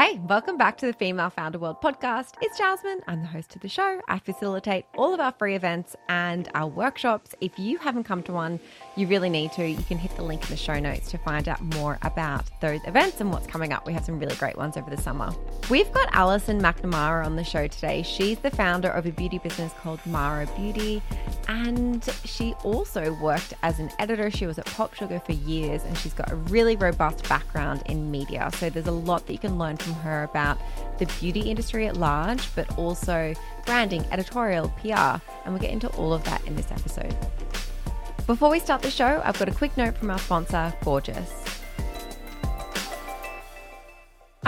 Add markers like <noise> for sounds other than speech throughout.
Hey, welcome back to the Female Founder World podcast. It's Jasmine. I'm the host of the show. I facilitate all of our free events and our workshops. If you haven't come to one, you really need to. You can hit the link in the show notes to find out more about those events and what's coming up. We have some really great ones over the summer. We've got Allison McNamara on the show today. She's the founder of a beauty business called Mara Beauty, and she also worked as an editor. She was at Pop Sugar for years, and she's got a really robust background in media. So there's a lot that you can learn from her about the beauty industry at large, but also branding, editorial, PR, and we'll get into all of that in this episode. Before we start the show, I've got a quick note from our sponsor, Gorgias.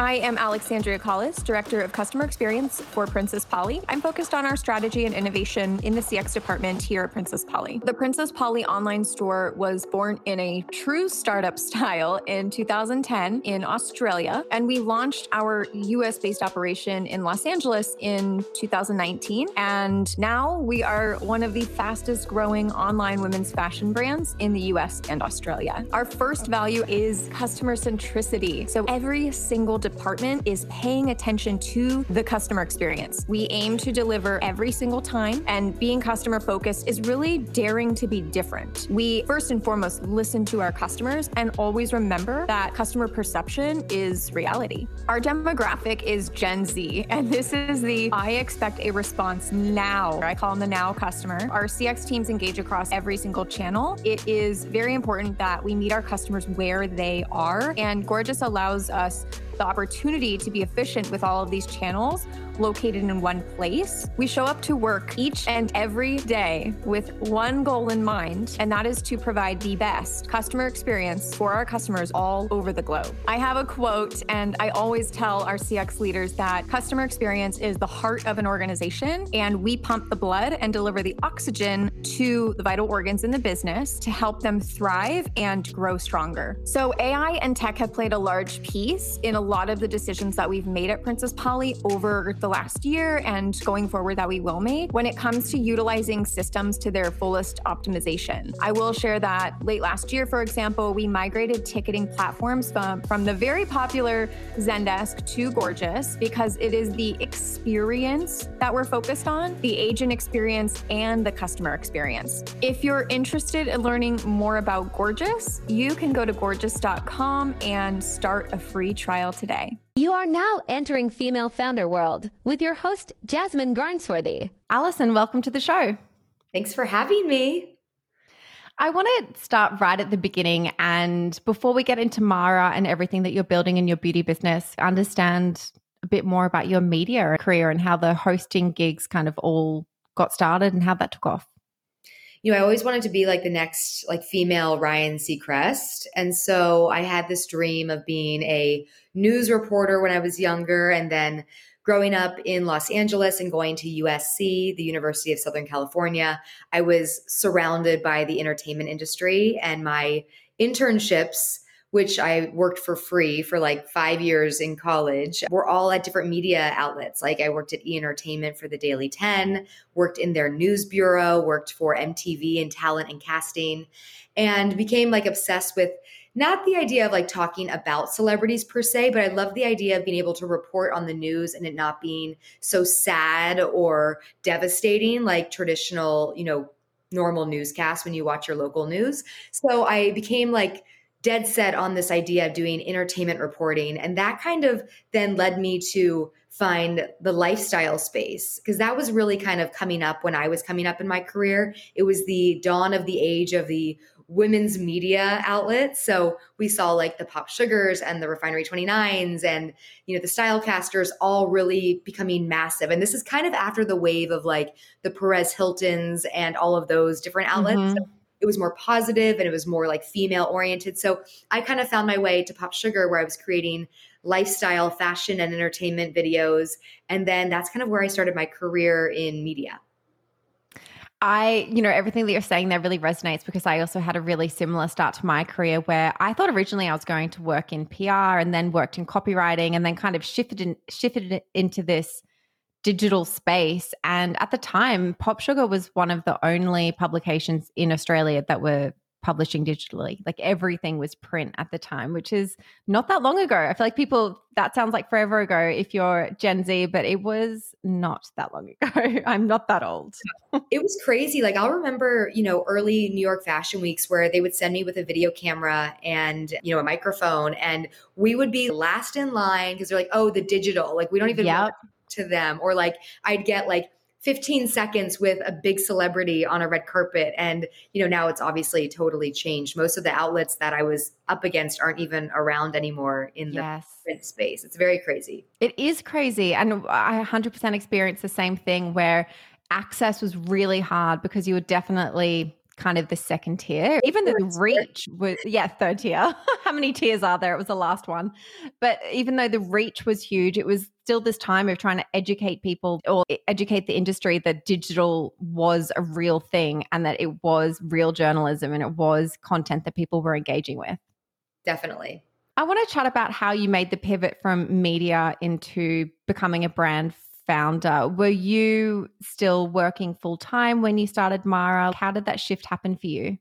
I am Alexandria Collis, Director of Customer Experience for Princess Polly. I'm focused on our strategy and innovation in the CX department here at Princess Polly. The Princess Polly online store was born in a true startup <laughs> style in 2010 in Australia, and we launched our US based operation in Los Angeles in 2019. And now we are one of the fastest growing online women's fashion brands in the US and Australia. Our first value is customer centricity. So every single department is paying attention to the customer experience. We aim to deliver every single time, and being customer focused is really daring to be different. We first and foremost listen to our customers and always remember that customer perception is reality. Our demographic is Gen Z, and this is the I expect a response now. I call them the now customer. Our CX teams engage across every single channel. It is very important that we meet our customers where they are, and Gorgias allows us the opportunity to be efficient with all of these channels located in one place. We show up to work each and every day with one goal in mind, and that is to provide the best customer experience for our customers all over the globe. I have a quote, and I always tell our CX leaders that customer experience is the heart of an organization, and we pump the blood and deliver the oxygen to the vital organs in the business to help them thrive and grow stronger. So, AI and tech have played a large piece in a lot of the decisions that we've made at Princess Polly over the last year and going forward that we will make when it comes to utilizing systems to their fullest optimization. I will share that late last year, for example, we migrated ticketing platforms from, from the very popular Zendesk to Gorgias because it is the experience that we're focused on, the agent experience and the customer experience. If you're interested in learning more about Gorgias, you can go to gorgias.com and start a free trial today. You are now entering Female Founder World with your host, Jasmine Garnsworthy. Allison, welcome to the show. Thanks for having me. I want to start right at the beginning. And before we get into Mara and everything that you're building in your beauty business, understand a bit more about your media career and how the hosting gigs kind of all got started and how that took off you know, I always wanted to be like the next like female Ryan Seacrest. And so I had this dream of being a news reporter when I was younger and then growing up in Los Angeles and going to USC, the University of Southern California, I was surrounded by the entertainment industry and my internships which I worked for free for like five years in college, were all at different media outlets. Like I worked at E Entertainment for the Daily 10, worked in their news bureau, worked for MTV and talent and casting, and became like obsessed with not the idea of like talking about celebrities per se, but I love the idea of being able to report on the news and it not being so sad or devastating like traditional, you know, normal newscasts when you watch your local news. So I became like dead set on this idea of doing entertainment reporting. And that kind of then led me to find the lifestyle space because that was really kind of coming up when I was coming up in my career. It was the dawn of the age of the women's media outlets. So we saw like the Pop Sugars and the Refinery 29s and you know the Stylecasters all really becoming massive. And this is kind of after the wave of like the Perez Hiltons and all of those different outlets. Mm-hmm. So it was more positive and it was more like female oriented. So I kind of found my way to Pop Sugar where I was creating lifestyle, fashion, and entertainment videos. And then that's kind of where I started my career in media. I, you know, everything that you're saying there really resonates because I also had a really similar start to my career where I thought originally I was going to work in PR and then worked in copywriting and then kind of shifted in, shifted into this digital space. And at the time, Pop Sugar was one of the only publications in Australia that were publishing digitally. Like everything was print at the time, which is not that long ago. I feel like people, that sounds like forever ago if you're Gen Z, but it was not that long <laughs> ago. I'm not that old. it was crazy. Like I'll remember, you know, early New York fashion weeks where they would send me with a video camera and, you know, a microphone and we would be last in line because they're like, oh, the digital. Like we don't even yep. To them. Or like I'd get like 15 seconds with a big celebrity on a red carpet. And, you know, now it's obviously totally changed. Most of the outlets that I was up against aren't even around anymore in the yes. print space. It's very crazy. It is crazy. And I 100% experienced the same thing where access was really hard because you were definitely kind of the second tier. Even though the reach was, yeah, third tier. <laughs> How many tiers are there? It was the last one. But even though the reach was huge, it was still this time of trying to educate people or educate the industry that digital was a real thing and that it was real journalism and it was content that people were engaging with. Definitely. I want to chat about how you made the pivot from media into becoming a brand founder. Were you still working full time when you started Mara? How did that shift happen for you?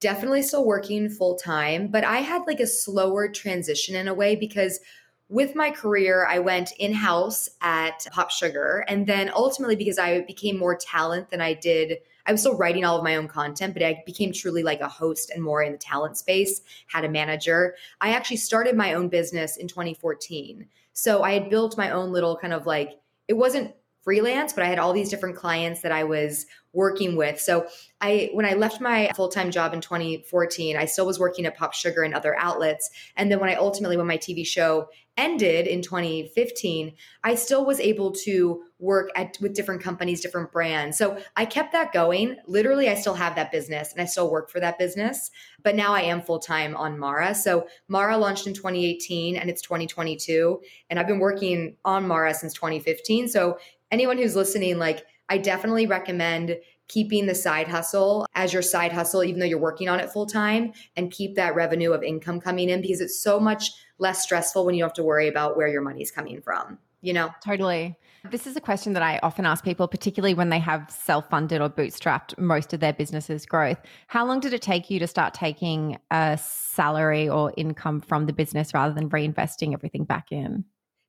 Definitely still working full time, but I had like a slower transition in a way because with my career, I went in house at Pop Sugar. And then ultimately, because I became more talent than I did, I was still writing all of my own content, but I became truly like a host and more in the talent space, had a manager. I actually started my own business in 2014. So I had built my own little kind of like it wasn't freelance, but I had all these different clients that I was working with. So I when I left my full-time job in 2014, I still was working at Pop Sugar and other outlets. And then when I ultimately when my TV show ended in 2015, I still was able to work at with different companies, different brands. So I kept that going. Literally, I still have that business and I still work for that business. But now I am full time on Mara. So Mara launched in 2018 and it's 2022. And I've been working on Mara since 2015. So anyone who's listening, like, I definitely recommend keeping the side hustle as your side hustle, even though you're working on it full time, and keep that revenue of income coming in because it's so much less stressful when you don't have to worry about where your money's coming from, you know? Totally. This is a question that I often ask people, particularly when they have self funded or bootstrapped most of their business's growth. How long did it take you to start taking a salary or income from the business rather than reinvesting everything back in?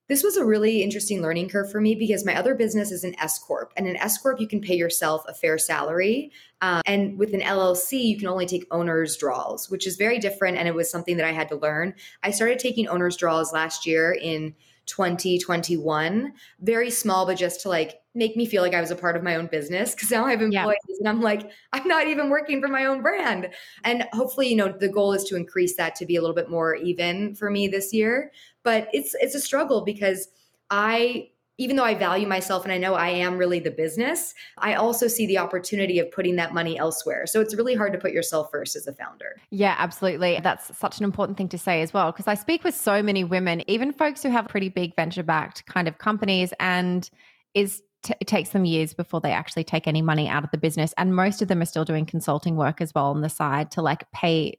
This was a really interesting learning curve for me because my other business is an S corp, and an S corp you can pay yourself a fair salary, um, and with an LLC you can only take owners draws, which is very different. And it was something that I had to learn. I started taking owners draws last year in 2021, very small, but just to like make me feel like I was a part of my own business because now I have employees yeah. and I'm like, I'm not even working for my own brand. And hopefully, you know, the goal is to increase that to be a little bit more even for me this year but it's it's a struggle because I even though I value myself and I know I am really the business, I also see the opportunity of putting that money elsewhere. So it's really hard to put yourself first as a founder. Yeah, absolutely. That's such an important thing to say as well. Because I speak with so many women, even folks who have pretty big venture backed kind of companies, and is T- it takes them years before they actually take any money out of the business and most of them are still doing consulting work as well on the side to like pay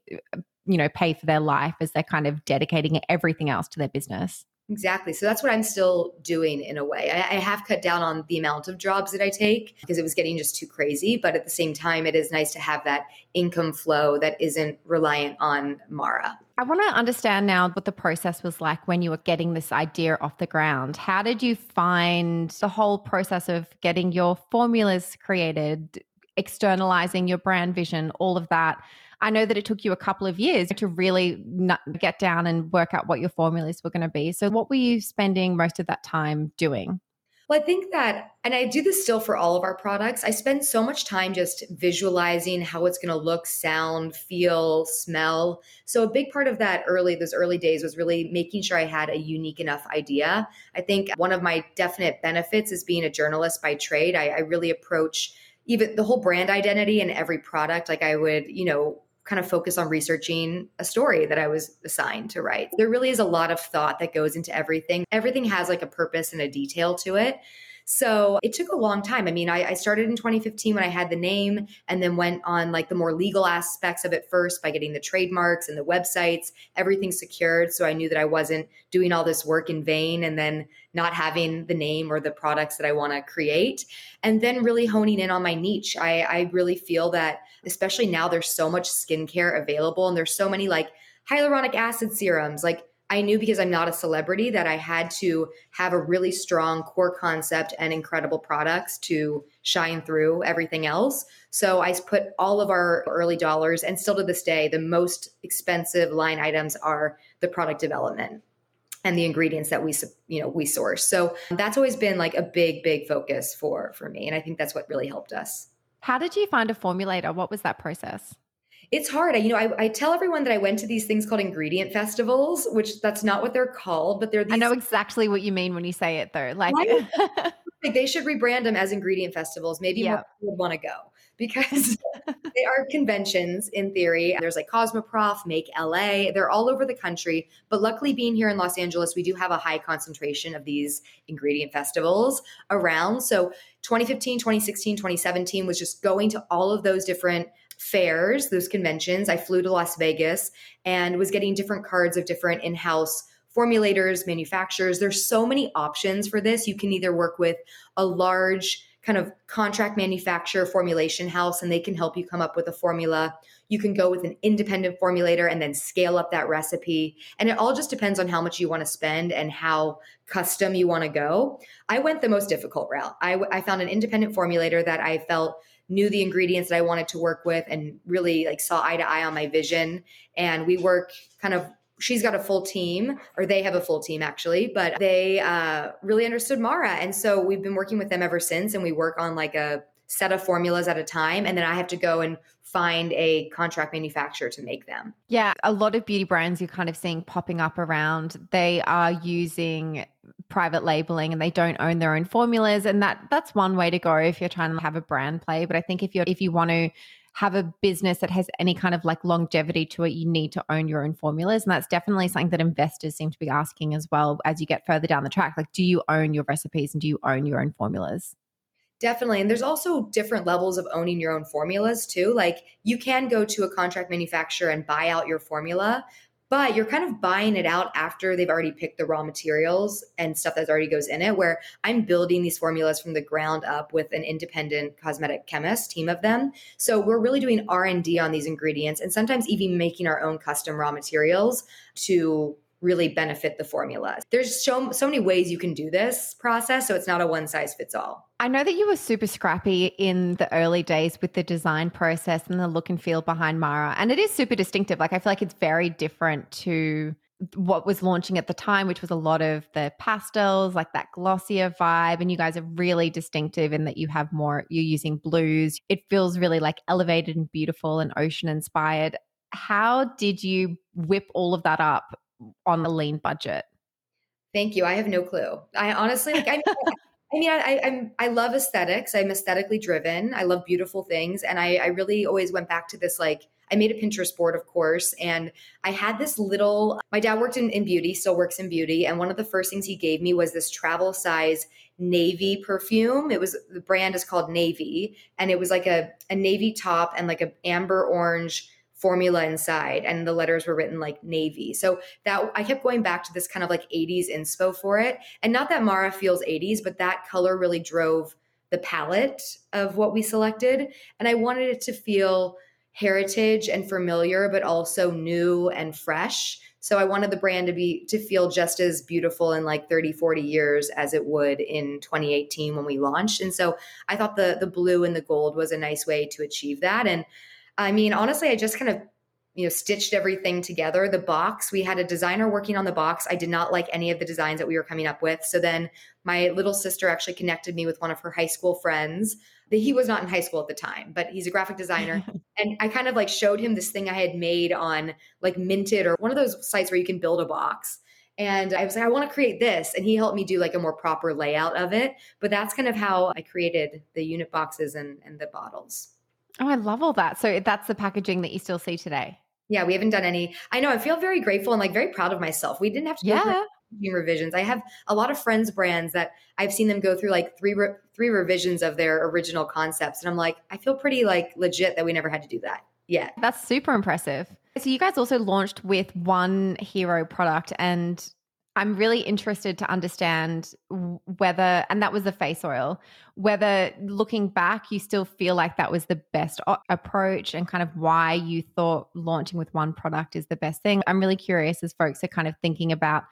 you know, pay for their life as they're kind of dedicating everything else to their business. Exactly. So that's what I'm still doing in a way. I, I, have cut down on the amount of jobs that I take because it was getting just too crazy. But at the same time, it is nice to have that income flow that isn't reliant on Mara. I want to understand now what the process was like when you were getting this idea off the ground. How did you find the whole process of getting your formulas created, externalizing your brand vision, all of that? I know that it took you a couple of years to really get down and work out what your formulas were going to be. So, what were you spending most of that time doing? Well, I think that, and I do this still for all of our products, I spend so much time just visualizing how it's going to look, sound, feel, smell. So, a big part of that early, those early days was really making sure I had a unique enough idea. I think one of my definite benefits is being a journalist by trade. I, I really approach even the whole brand identity and every product like I would, you know, kind of focus on researching a story that I was assigned to write. There really is a lot of thought that goes into everything. Everything has like a purpose and a detail to it. So it took a long time. I mean, I, I, started in 2015 when I had the name and then went on like the more legal aspects of it first by getting the trademarks and the websites, everything secured. So I knew that I wasn't doing all this work in vain and then not having the name or the products that I want to create. And then really honing in on my niche. I, I really feel that, especially now, there's so much skincare available and there's so many like hyaluronic acid serums, like I knew because I'm not a celebrity that I had to have a really strong core concept and incredible products to shine through everything else. So I put all of our early dollars, and still to this day, the most expensive line items are the product development and the ingredients that we you know we source. So that's always been like a big big focus for for me, and I think that's what really helped us. How did you find a formulator? What was that process? It's hard. I, you know, I, I, tell everyone that I went to these things called ingredient festivals, which that's not what they're called, but they're. These, I know exactly what you mean when you say it, though. Like, <laughs> like they should rebrand them as ingredient festivals. Maybe yeah. more people would want to go <laughs> because <laughs> they are conventions in theory. There's like Cosmoprof, Make LA. They're all over the country. But luckily, being here in Los Angeles, we do have a high concentration of these ingredient festivals around. So 2015, 2016, 2017 was just going to all of those different fairs, those conventions. I flew to Las Vegas and was getting different cards of different in house formulators, manufacturers. There's so many options for this. You can either work with a large kind of contract manufacturer formulation house and they can help you come up with a formula. You can go with an independent formulator and then scale up that recipe. And it all just depends on how much you want to spend and how custom you want to go. I went the most difficult route. I, I found an independent formulator that I felt knew the ingredients that I wanted to work with and really like saw eye to eye on my vision. And we work kind of she's got a full team or they have a full team actually but they uh, really understood mara and so we've been working with them ever since and we work on like a set of formulas at a time and then i have to go and find a contract manufacturer to make them. Yeah a lot of beauty brands you're kind of seeing popping up around they are using private labeling and they don't own their own formulas and that that's one way to go if you're trying to have a brand play but i think if you're if you want to have a business that has any kind of like longevity to it you need to own your own formulas and that's definitely something that investors seem to be asking as well as you get further down the track like do you own your recipes and do you own your own formulas Definitely. And there's also different levels of owning your own formulas too. Like you can go to a contract manufacturer and buy out your formula, but you're kind of buying it out after they've already picked the raw materials and stuff that already goes in it where i'm building these formulas from the ground up with an independent cosmetic chemist team of them so we're really doing r&d on these ingredients and sometimes even making our own custom raw materials to really benefit the formula. There's so so many ways you can do this process, so it's not a one size fits all. I know that you were super scrappy in the early days with the design process and the look and feel behind Mara, and it is super distinctive. Like I feel like it's very different to what was launching at the time, which was a lot of the pastels, like that glossier vibe. And you guys are really distinctive in that you have more, you're using blues. It feels really like elevated and beautiful and ocean inspired. How did you whip all of that up on a lean budget? Thank you. I have no clue. I honestly like. I, I mean, I, I'm I love aesthetics. I'm aesthetically driven. I love beautiful things, and I, I really always went back to this like I made a Pinterest board, of course, and I had this little. My dad worked in, in beauty, still works in beauty, and one of the first things he gave me was this travel size navy perfume. It was the brand is called Navy, and it was like a a navy top and like a amber orange formula inside and the letters were written like navy. So that i kept going back to this kind of like 80s inspo for it. And not that mara feels 80s but that color really drove the palette of what we selected. And i wanted it to feel heritage and familiar but also new and fresh. So i wanted the brand to be to feel just as beautiful in like 30 40 years as it would in 2018 when we launched. And so i thought the the blue and the gold was a nice way to achieve that. And I mean, honestly, I just kind of you know stitched everything together the box we had a designer working on the box i did not like any of the designs that we were coming up with so then my little sister actually connected me with one of her high school friends he was not in high school at the time but he's a graphic designer <laughs> and i kind of like showed him this thing i had made on like minted or one of those sites where you can build a box and I was like, I want to create this. And he helped me do like a more proper layout of it. But that's kind of how I created the unit boxes and, and the bottles. Oh, I love all that. So that's the packaging that you still see today. Yeah, we haven't done any. I know. I feel very grateful and like very proud of myself. We didn't have to. Yeah. revisions. I have a lot of friends brands that I've seen them go through like three re- three revisions of their original concepts and I'm like I feel pretty like legit that we never had to do that. Yeah. That's super impressive. So you guys also launched with one hero product and I'm really interested to understand whether, and that was the face oil, whether looking back, you still feel like that was the best approach and kind of why you thought launching with one product is the best thing. I'm really curious as folks are kind of thinking about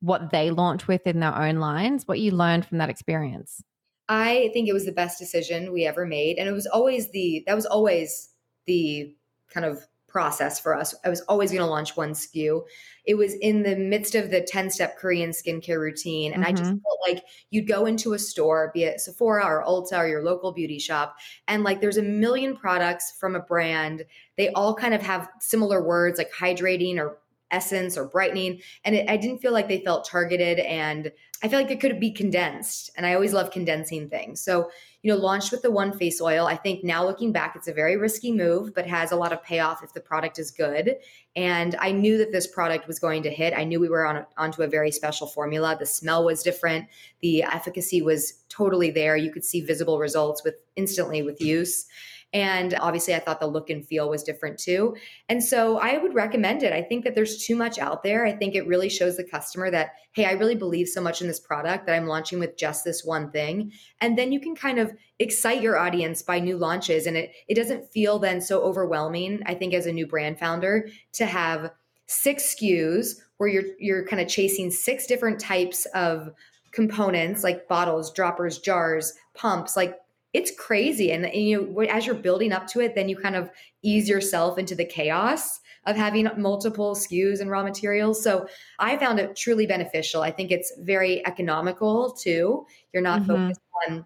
what they launch with in their own lines, what you learned from that experience. I think it was the best decision we ever made. And it was always the, that was always the kind of process for us. I was always going to launch one SKU. It was in the midst of the 10 step Korean skincare routine. And mm-hmm. I just mm-hmm. felt like you'd go into a store, be it Sephora or Ulta or your local beauty shop, and like there's a million products from a brand. They all kind of have similar words like hydrating or essence or brightening. And it, I didn't feel like they felt targeted and I feel like it could be condensed. And I always love condensing things. So, you know, launched with the one face oil. I think now looking back, it's a very risky move, but has a lot of payoff if the product is good. And I knew that this product was going to hit. I knew we were on a, onto a very special formula. The smell was different. The efficacy was totally there. You could see visible results with instantly with use. And obviously, I thought the look and feel was different too. And so I would recommend it. I think that there's too much out there. I think it really shows the customer that, hey, I really believe so much in this product that I'm launching with just this one thing. And then you can kind of excite your audience by new launches. And it, it doesn't feel then so overwhelming, I think, as a new brand founder to have six SKUs where you're you're kind of chasing six different types of components like bottles, droppers, jars, pumps, like it's crazy. And, and you know as you're building up to it then you kind of ease yourself into the chaos of having multiple SKUs and raw materials. So i found it truly beneficial. I think it's very economical too. You're not mm-hmm. focused on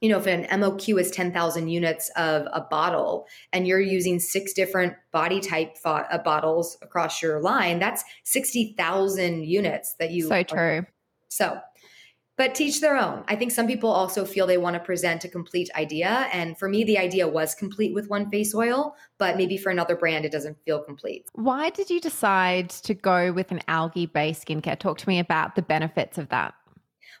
you know if an moq is 10,000 units of a bottle and you're using six different body type fo- uh, bottles across your line that's 60,000 units that you so true. So but teach their own. I think some people also feel they want to present a complete idea. And for me, the idea was complete with one face oil, but maybe for another brand, it doesn't feel complete. Why did you decide to go with an algae based skincare? Talk to me about the benefits of that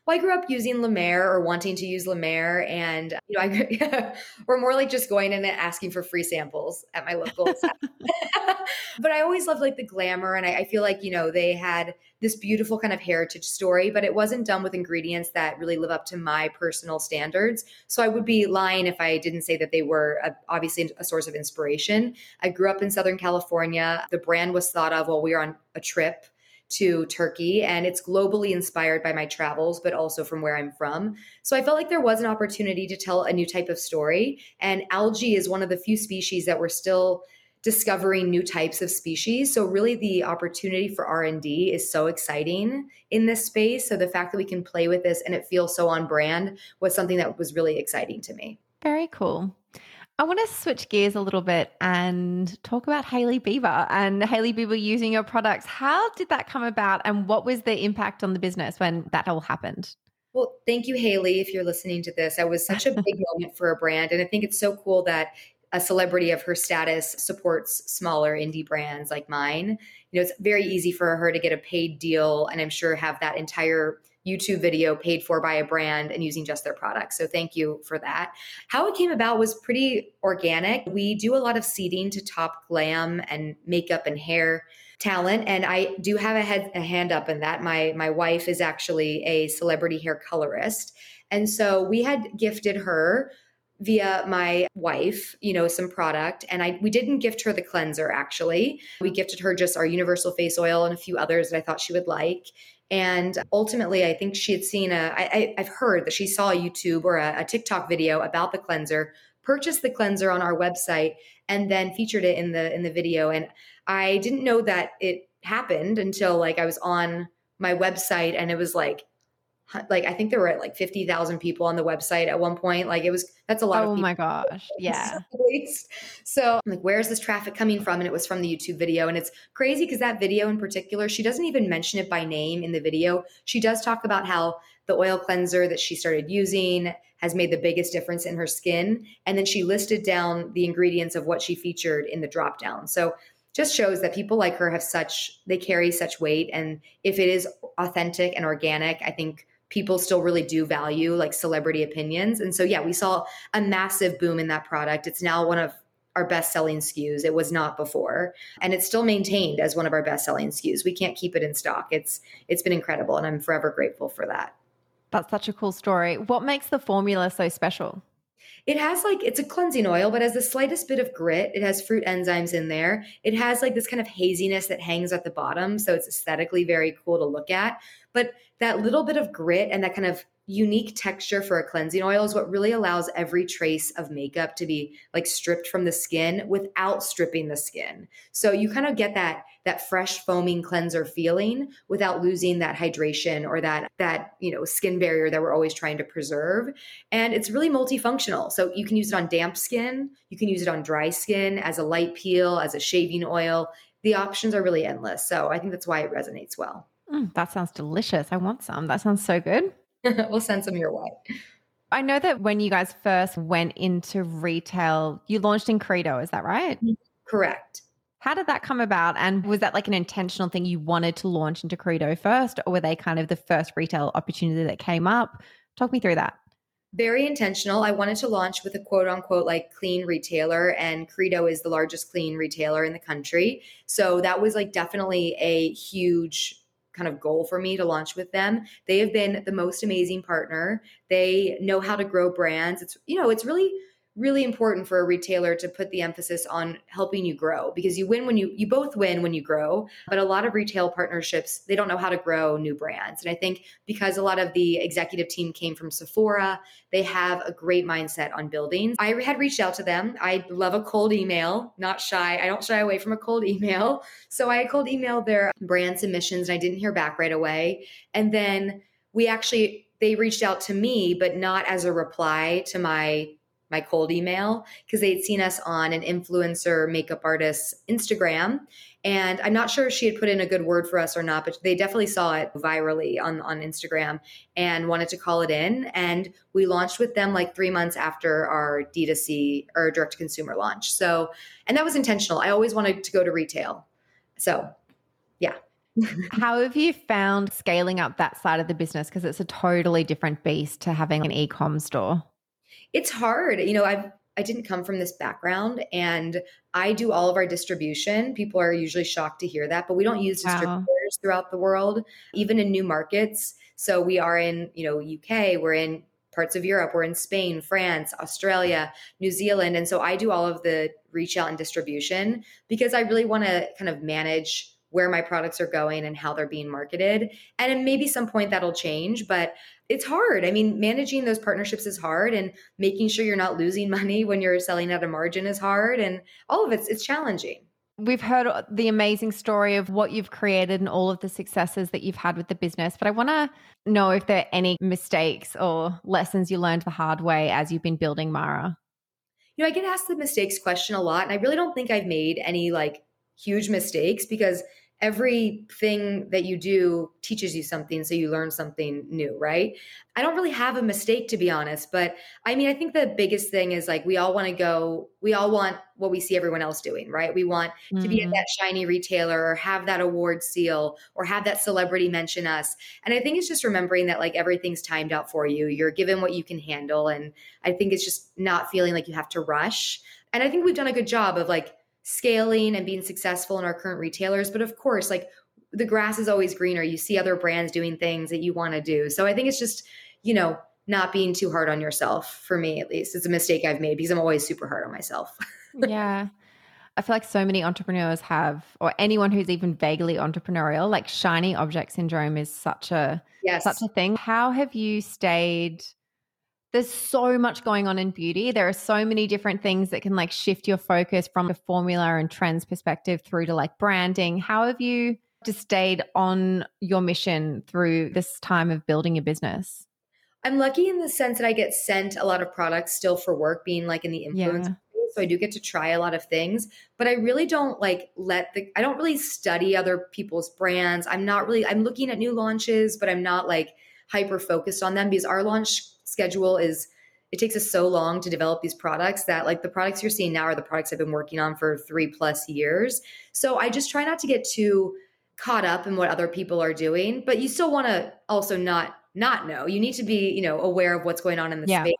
well, I grew up using La Mer or wanting to use La Mer, and you know, I or <laughs> more like just going in and asking for free samples at my local. <laughs> <laughs> but I always loved like the glamour, and I, I, feel like you know they had this beautiful kind of heritage story, but it wasn't done with ingredients that really live up to my personal standards. So I would be lying if I didn't say that they were a, obviously a source of inspiration. I grew up in Southern California. The brand was thought of while we were on a trip to Turkey and it's globally inspired by my travels, but also from where I'm from. So I felt like there was an opportunity to tell a new type of story. And algae is one of the few species that we're still discovering new types of species so really the opportunity for r&d is so exciting in this space so the fact that we can play with this and it feels so on brand was something that was really exciting to me very cool I want to switch gears a little bit and talk about Hailey Bieber and Hailey Bieber using your products. How did that come about and what was the impact on the business when that all happened? Well, thank you, Hailey, if you're listening to this. That was such a <laughs> big moment for a brand. And I think it's so cool that a celebrity of her status supports smaller indie brands like mine. You know, it's very easy for her to get a paid deal and I'm sure have that entire YouTube video paid for by a brand and using just their products. So thank you for that. How it came about was pretty organic. We do a lot of seeding to top glam and makeup and hair talent and I do have a head a hand up in that. My my wife is actually a celebrity hair colorist. And so we had gifted her via my wife, you know, some product. And I we didn't gift her the cleanser actually. We gifted her just our universal face oil and a few others that I thought she would like. And ultimately, I think she had seen a. I, I've heard that she saw a YouTube or a, a TikTok video about the cleanser, purchased the cleanser on our website, and then featured it in the in the video. And I didn't know that it happened until like I was on my website and it was like like I think there were at like 50,000 people on the website at one point. Like it was, that's a lot oh of Oh my <laughs> gosh. Yeah. <laughs> so I'm like, where's this traffic coming from? And it was from the YouTube video. And it's crazy because that video in particular, she doesn't even mention it by name in the video. She does talk about how the oil cleanser that she started using has made the biggest difference in her skin. And then she listed down the ingredients of what she featured in the drop down. So just shows that people like her have such they carry such weight and if it is authentic and organic i think people still really do value like celebrity opinions and so yeah we saw a massive boom in that product it's now one of our best selling SKUs. It was not before. And it's still maintained as one of our best selling SKUs. We can't keep it in stock. It's it's been incredible and I'm forever grateful for that. That's such a cool story. What makes the formula so special? It has like it's a cleansing oil, but has the slightest bit of grit. It has fruit enzymes in there. It has like this kind of haziness that hangs at the bottom, so it's aesthetically very cool to look at. But that little bit of grit and that kind of unique texture for a cleansing oil is what really allows every trace of makeup to be like stripped from the skin without stripping the skin. So you kind of get that that fresh foaming cleanser feeling without losing that hydration or that that, you know, skin barrier that we're always trying to preserve. And it's really multifunctional. So you can use it on damp skin, you can use it on dry skin as a light peel, as a shaving oil. The options are really endless. So I think that's why it resonates well. Mm, that sounds delicious. I want some. That sounds so good. <laughs> we'll send some your way. I know that when you guys first went into retail, you launched in Credo, is that right? Mm-hmm. Correct. How did that come about? And was that like an intentional thing you wanted to launch into Credo first, or were they kind of the first retail opportunity that came up? Talk me through that. Very intentional. I wanted to launch with a quote unquote like clean retailer, and Credo is the largest clean retailer in the country. So that was like definitely a huge kind of goal for me to launch with them. They have been the most amazing partner. They know how to grow brands. It's you know, it's really really important for a retailer to put the emphasis on helping you grow because you win when you you both win when you grow but a lot of retail partnerships they don't know how to grow new brands. And i think because a lot of the executive team came from sephora they have a great mindset on building i had reached out to them. I love a cold email not shy. I don't shy away from a cold email. So i cold emailed their brand submissions and i didn't hear back right away. And then we actually they reached out to me but not as a reply to my my cold email because they'd seen us on an influencer makeup artist's Instagram. And I'm not sure if she had put in a good word for us or not, but they definitely saw it virally on, on Instagram and wanted to call it in. And we launched with them like three months after our D2C or direct to consumer launch. So, and that was intentional. I always wanted to go to retail. So, yeah. <laughs> How have you found scaling up that side of the business? Because it's a totally different beast to having an e com store it's hard. You know, I've I didn't come from this background and I do all of our distribution. People are usually shocked to hear that, but we don't use distributors wow. throughout the world, even in new markets. So we are in, you know, UK, we're in parts of Europe, we're in Spain, France, Australia, New Zealand. And so I do all of the reach out and distribution because I really want to kind of manage where my products are going and how they're being marketed. And maybe some point that'll change, but it's hard. I mean, managing those partnerships is hard and making sure you're not losing <laughs> money when you're selling at a margin is hard and all of it's it's challenging. We've heard the amazing story of what you've created and all of the successes that you've had with the business, but I want to know if there are any mistakes or lessons you learned the hard way as you've been building Mara. You know, I get asked the mistakes question a lot, and I really don't think I've made any like huge mistakes because everything that you do teaches you something so you learn something new right i don't really have a mistake to be honest but i mean i think the biggest thing is like we all want to go we all want what we see everyone else doing right we want mm-hmm. to be at mm-hmm. that shiny retailer or have that award seal or have that celebrity mention us and i think it's just remembering that like everything's timed out for you you're given what you can handle and i think it's just not feeling like you have to rush and i think we've done a good job of like scaling and being successful in our current retailers. But of course, like the grass is always greener. You see other brands doing things that you want to do. So I think it's just, you know, not being too hard on yourself for me at least. It's a mistake I've made because I'm always super hard on myself. <laughs> yeah. I feel like so many entrepreneurs have, or anyone who's even vaguely entrepreneurial, like shiny object syndrome is such a yes. such a thing. How have you stayed there's so much going on in beauty. There are so many different things that can like shift your focus from a formula and trends perspective through to like branding. How have you just stayed on your mission through this time of building a business? I'm lucky in the sense that I get sent a lot of products still for work, being like in the influence. Yeah. So I do get to try a lot of things, but I really don't like let the, I don't really study other people's brands. I'm not really, I'm looking at new launches, but I'm not like hyper focused on them because our launch schedule is it takes us so long to develop these products that like the products you're seeing now are the products I've been working on for three plus years. So I just try not to get too caught up in what other people are doing, but you still want to also not not know. You need to be, you know, aware of what's going on in the yeah. space.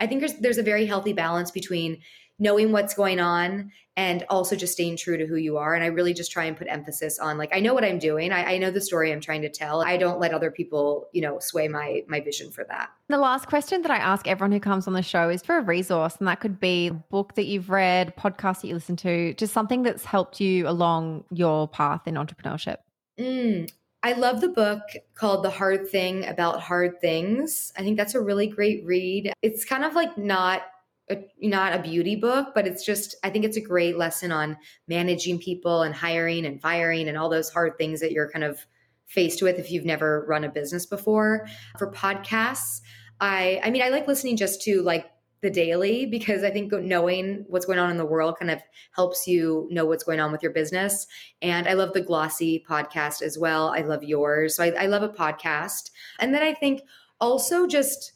I think there's there's a very healthy balance between knowing what's going on and also just staying true to who you are. And I really just try and put emphasis on like I know what I'm doing. I, I, know the story I'm trying to tell. I don't let other people, you know, sway my my vision for that. The last question that I ask everyone who comes on the show is for a resource, and that could be a book that you've read, podcast that you listen to, just something that's helped you along your path in entrepreneurship. Mm, I love the book called The Hard Thing About Hard Things. I think that's a really great read. It's kind of like not a, not a beauty book, but it's just, I think it's a great lesson on managing people and hiring and firing and all those hard things that you're kind of faced with if you've never run a business before. For podcasts, I, I mean, I like listening just to like the daily because I think knowing what's going on in the world kind of helps you know what's going on with your business. And I love the Glossy podcast as well. I love yours. So I, I love a podcast. And then I think also just,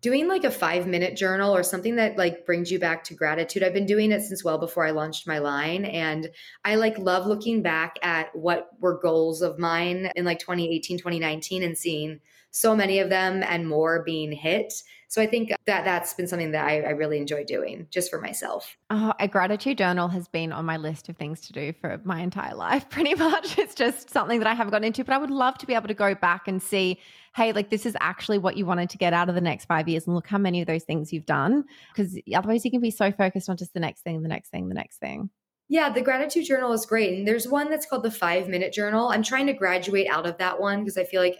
doing like a five minute journal or something that like brings you back to gratitude. I've been doing it since well before i launched my line and i like love looking back at what were goals of mine in like 2018 2019 and seeing so many of them and more being hit so I think that that's been something that I, I really enjoy doing just for myself. Oh, a gratitude journal has been on my list of things to do for my entire life, <laughs> pretty much. It's just something that I haven't gotten into, but I would love to be able to go back and see, hey, like this is actually what you wanted to get out of the next five years and look how many of those things you've done. Because otherwise you can be so focused on just the next thing, the next thing, the next thing. Yeah, the gratitude journal is great. And there's one that's called the five minute journal. I'm trying to graduate out of that one because I feel like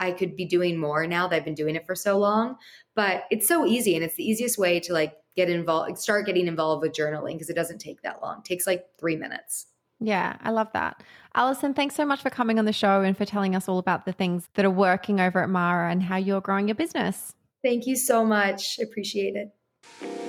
I could be doing more now that I've been doing it for so long. But it's so easy and it's the easiest way to like get involved, start getting involved with journaling because it doesn't take that long. It takes like three minutes. Yeah, I love that. Allison, thanks so much for coming on the show and for telling us all about the things that are working over at Mara and how you're growing your business. Thank you so much. Appreciate it.